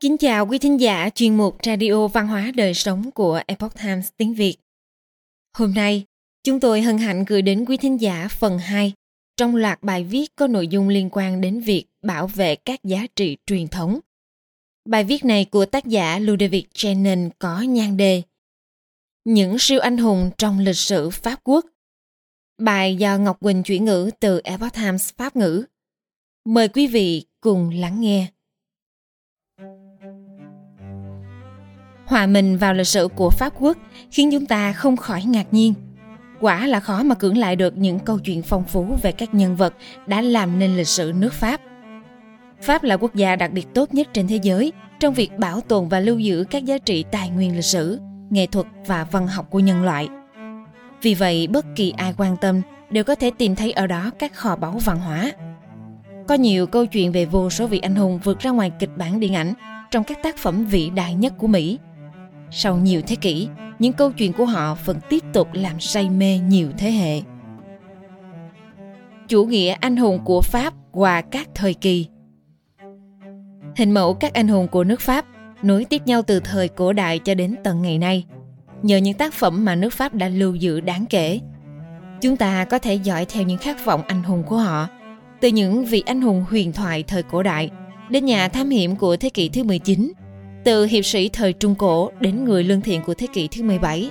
Kính chào quý thính giả chuyên mục Radio Văn hóa Đời Sống của Epoch Times tiếng Việt. Hôm nay, chúng tôi hân hạnh gửi đến quý thính giả phần 2 trong loạt bài viết có nội dung liên quan đến việc bảo vệ các giá trị truyền thống. Bài viết này của tác giả Ludovic Chenin có nhan đề Những siêu anh hùng trong lịch sử Pháp Quốc. Bài do Ngọc Quỳnh chuyển ngữ từ Epoch Times Pháp ngữ. Mời quý vị cùng lắng nghe. Hòa mình vào lịch sử của Pháp quốc khiến chúng ta không khỏi ngạc nhiên. Quả là khó mà cưỡng lại được những câu chuyện phong phú về các nhân vật đã làm nên lịch sử nước Pháp. Pháp là quốc gia đặc biệt tốt nhất trên thế giới trong việc bảo tồn và lưu giữ các giá trị tài nguyên lịch sử, nghệ thuật và văn học của nhân loại. Vì vậy, bất kỳ ai quan tâm đều có thể tìm thấy ở đó các kho báu văn hóa. Có nhiều câu chuyện về vô số vị anh hùng vượt ra ngoài kịch bản điện ảnh trong các tác phẩm vĩ đại nhất của Mỹ – sau nhiều thế kỷ, những câu chuyện của họ vẫn tiếp tục làm say mê nhiều thế hệ. Chủ nghĩa anh hùng của Pháp qua các thời kỳ Hình mẫu các anh hùng của nước Pháp nối tiếp nhau từ thời cổ đại cho đến tận ngày nay. Nhờ những tác phẩm mà nước Pháp đã lưu giữ đáng kể, chúng ta có thể dõi theo những khát vọng anh hùng của họ, từ những vị anh hùng huyền thoại thời cổ đại đến nhà thám hiểm của thế kỷ thứ 19 từ hiệp sĩ thời Trung Cổ đến người lương thiện của thế kỷ thứ 17.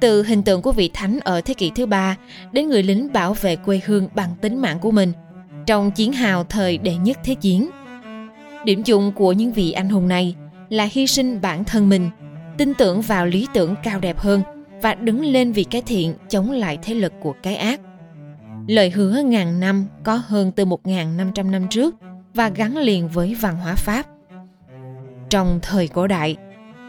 Từ hình tượng của vị thánh ở thế kỷ thứ ba đến người lính bảo vệ quê hương bằng tính mạng của mình trong chiến hào thời đệ nhất thế chiến. Điểm chung của những vị anh hùng này là hy sinh bản thân mình, tin tưởng vào lý tưởng cao đẹp hơn và đứng lên vì cái thiện chống lại thế lực của cái ác. Lời hứa ngàn năm có hơn từ 1.500 năm trước và gắn liền với văn hóa Pháp – trong thời cổ đại,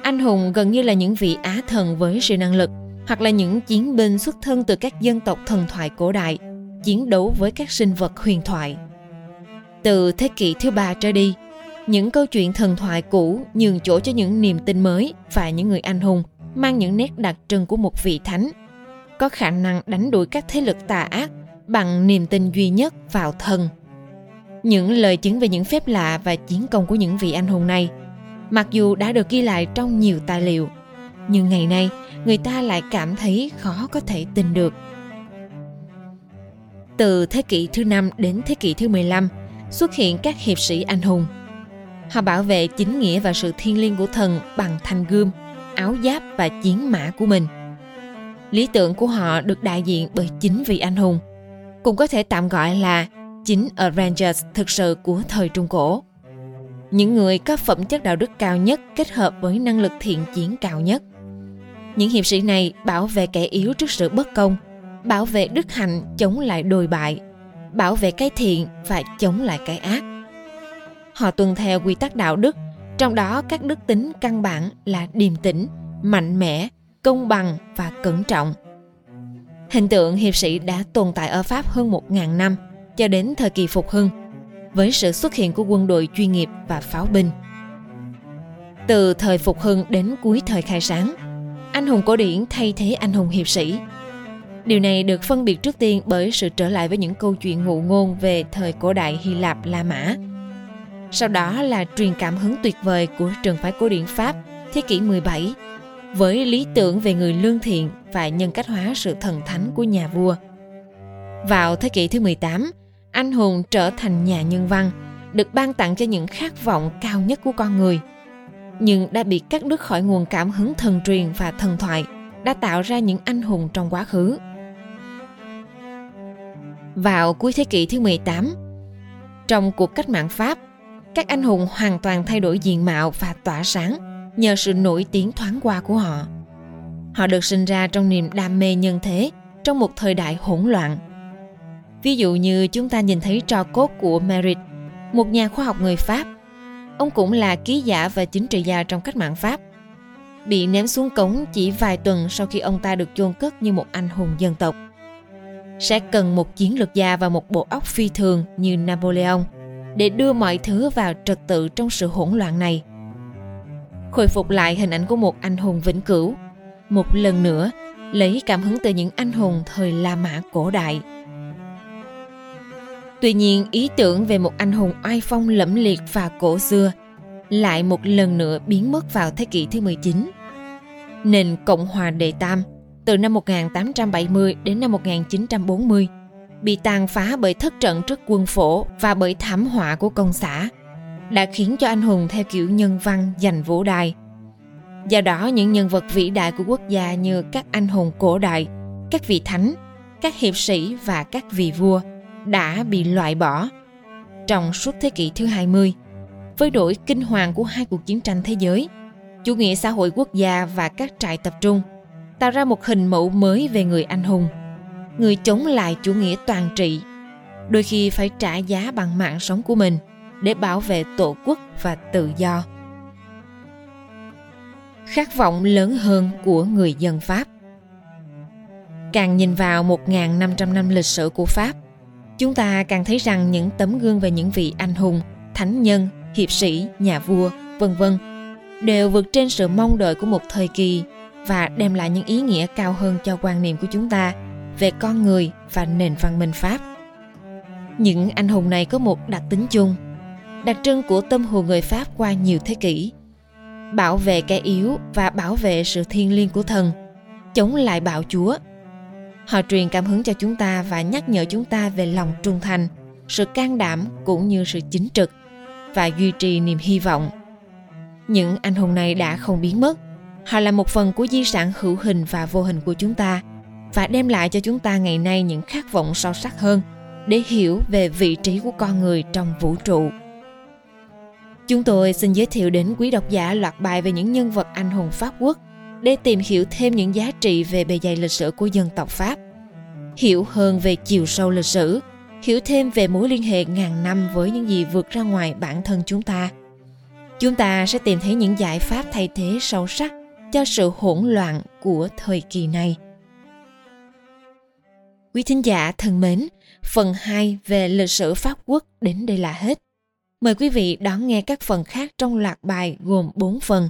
anh hùng gần như là những vị á thần với sự năng lực hoặc là những chiến binh xuất thân từ các dân tộc thần thoại cổ đại chiến đấu với các sinh vật huyền thoại. Từ thế kỷ thứ ba trở đi, những câu chuyện thần thoại cũ nhường chỗ cho những niềm tin mới và những người anh hùng mang những nét đặc trưng của một vị thánh, có khả năng đánh đuổi các thế lực tà ác bằng niềm tin duy nhất vào thần. Những lời chứng về những phép lạ và chiến công của những vị anh hùng này mặc dù đã được ghi lại trong nhiều tài liệu nhưng ngày nay người ta lại cảm thấy khó có thể tin được từ thế kỷ thứ năm đến thế kỷ thứ 15 xuất hiện các hiệp sĩ anh hùng. Họ bảo vệ chính nghĩa và sự thiêng liêng của thần bằng thanh gươm, áo giáp và chiến mã của mình. Lý tưởng của họ được đại diện bởi chính vị anh hùng, cũng có thể tạm gọi là chính Avengers thực sự của thời Trung Cổ những người có phẩm chất đạo đức cao nhất kết hợp với năng lực thiện chiến cao nhất. Những hiệp sĩ này bảo vệ kẻ yếu trước sự bất công, bảo vệ đức hạnh chống lại đồi bại, bảo vệ cái thiện và chống lại cái ác. Họ tuân theo quy tắc đạo đức, trong đó các đức tính căn bản là điềm tĩnh, mạnh mẽ, công bằng và cẩn trọng. Hình tượng hiệp sĩ đã tồn tại ở Pháp hơn 1.000 năm, cho đến thời kỳ phục hưng – với sự xuất hiện của quân đội chuyên nghiệp và pháo binh. Từ thời phục hưng đến cuối thời khai sáng, anh hùng cổ điển thay thế anh hùng hiệp sĩ. Điều này được phân biệt trước tiên bởi sự trở lại với những câu chuyện ngụ ngôn về thời cổ đại Hy Lạp La Mã. Sau đó là truyền cảm hứng tuyệt vời của trường phái cổ điển Pháp thế kỷ 17 với lý tưởng về người lương thiện và nhân cách hóa sự thần thánh của nhà vua. Vào thế kỷ thứ 18, anh hùng trở thành nhà nhân văn, được ban tặng cho những khát vọng cao nhất của con người. Nhưng đã bị cắt đứt khỏi nguồn cảm hứng thần truyền và thần thoại đã tạo ra những anh hùng trong quá khứ. Vào cuối thế kỷ thứ 18, trong cuộc cách mạng Pháp, các anh hùng hoàn toàn thay đổi diện mạo và tỏa sáng nhờ sự nổi tiếng thoáng qua của họ. Họ được sinh ra trong niềm đam mê nhân thế trong một thời đại hỗn loạn Ví dụ như chúng ta nhìn thấy trò cốt của Merit, một nhà khoa học người Pháp. Ông cũng là ký giả và chính trị gia trong cách mạng Pháp. Bị ném xuống cống chỉ vài tuần sau khi ông ta được chôn cất như một anh hùng dân tộc. Sẽ cần một chiến lược gia và một bộ óc phi thường như Napoleon để đưa mọi thứ vào trật tự trong sự hỗn loạn này. Khôi phục lại hình ảnh của một anh hùng vĩnh cửu, một lần nữa lấy cảm hứng từ những anh hùng thời La Mã cổ đại – Tuy nhiên, ý tưởng về một anh hùng oai phong lẫm liệt và cổ xưa lại một lần nữa biến mất vào thế kỷ thứ 19. Nền Cộng hòa Đệ Tam từ năm 1870 đến năm 1940 bị tàn phá bởi thất trận trước quân phổ và bởi thảm họa của công xã đã khiến cho anh hùng theo kiểu nhân văn giành vũ đài. Do đó những nhân vật vĩ đại của quốc gia như các anh hùng cổ đại, các vị thánh, các hiệp sĩ và các vị vua đã bị loại bỏ. Trong suốt thế kỷ thứ 20, với đổi kinh hoàng của hai cuộc chiến tranh thế giới, chủ nghĩa xã hội quốc gia và các trại tập trung tạo ra một hình mẫu mới về người anh hùng, người chống lại chủ nghĩa toàn trị, đôi khi phải trả giá bằng mạng sống của mình để bảo vệ tổ quốc và tự do. Khát vọng lớn hơn của người dân Pháp Càng nhìn vào 1.500 năm lịch sử của Pháp, chúng ta càng thấy rằng những tấm gương về những vị anh hùng, thánh nhân, hiệp sĩ, nhà vua, vân vân đều vượt trên sự mong đợi của một thời kỳ và đem lại những ý nghĩa cao hơn cho quan niệm của chúng ta về con người và nền văn minh Pháp. Những anh hùng này có một đặc tính chung, đặc trưng của tâm hồn người Pháp qua nhiều thế kỷ. Bảo vệ kẻ yếu và bảo vệ sự thiêng liêng của thần, chống lại bạo chúa. Họ truyền cảm hứng cho chúng ta và nhắc nhở chúng ta về lòng trung thành, sự can đảm cũng như sự chính trực và duy trì niềm hy vọng. Những anh hùng này đã không biến mất, họ là một phần của di sản hữu hình và vô hình của chúng ta và đem lại cho chúng ta ngày nay những khát vọng sâu sắc hơn để hiểu về vị trí của con người trong vũ trụ. Chúng tôi xin giới thiệu đến quý độc giả loạt bài về những nhân vật anh hùng Pháp quốc để tìm hiểu thêm những giá trị về bề dày lịch sử của dân tộc Pháp, hiểu hơn về chiều sâu lịch sử, hiểu thêm về mối liên hệ ngàn năm với những gì vượt ra ngoài bản thân chúng ta. Chúng ta sẽ tìm thấy những giải pháp thay thế sâu sắc cho sự hỗn loạn của thời kỳ này. Quý thính giả thân mến, phần 2 về lịch sử Pháp quốc đến đây là hết. Mời quý vị đón nghe các phần khác trong loạt bài gồm 4 phần.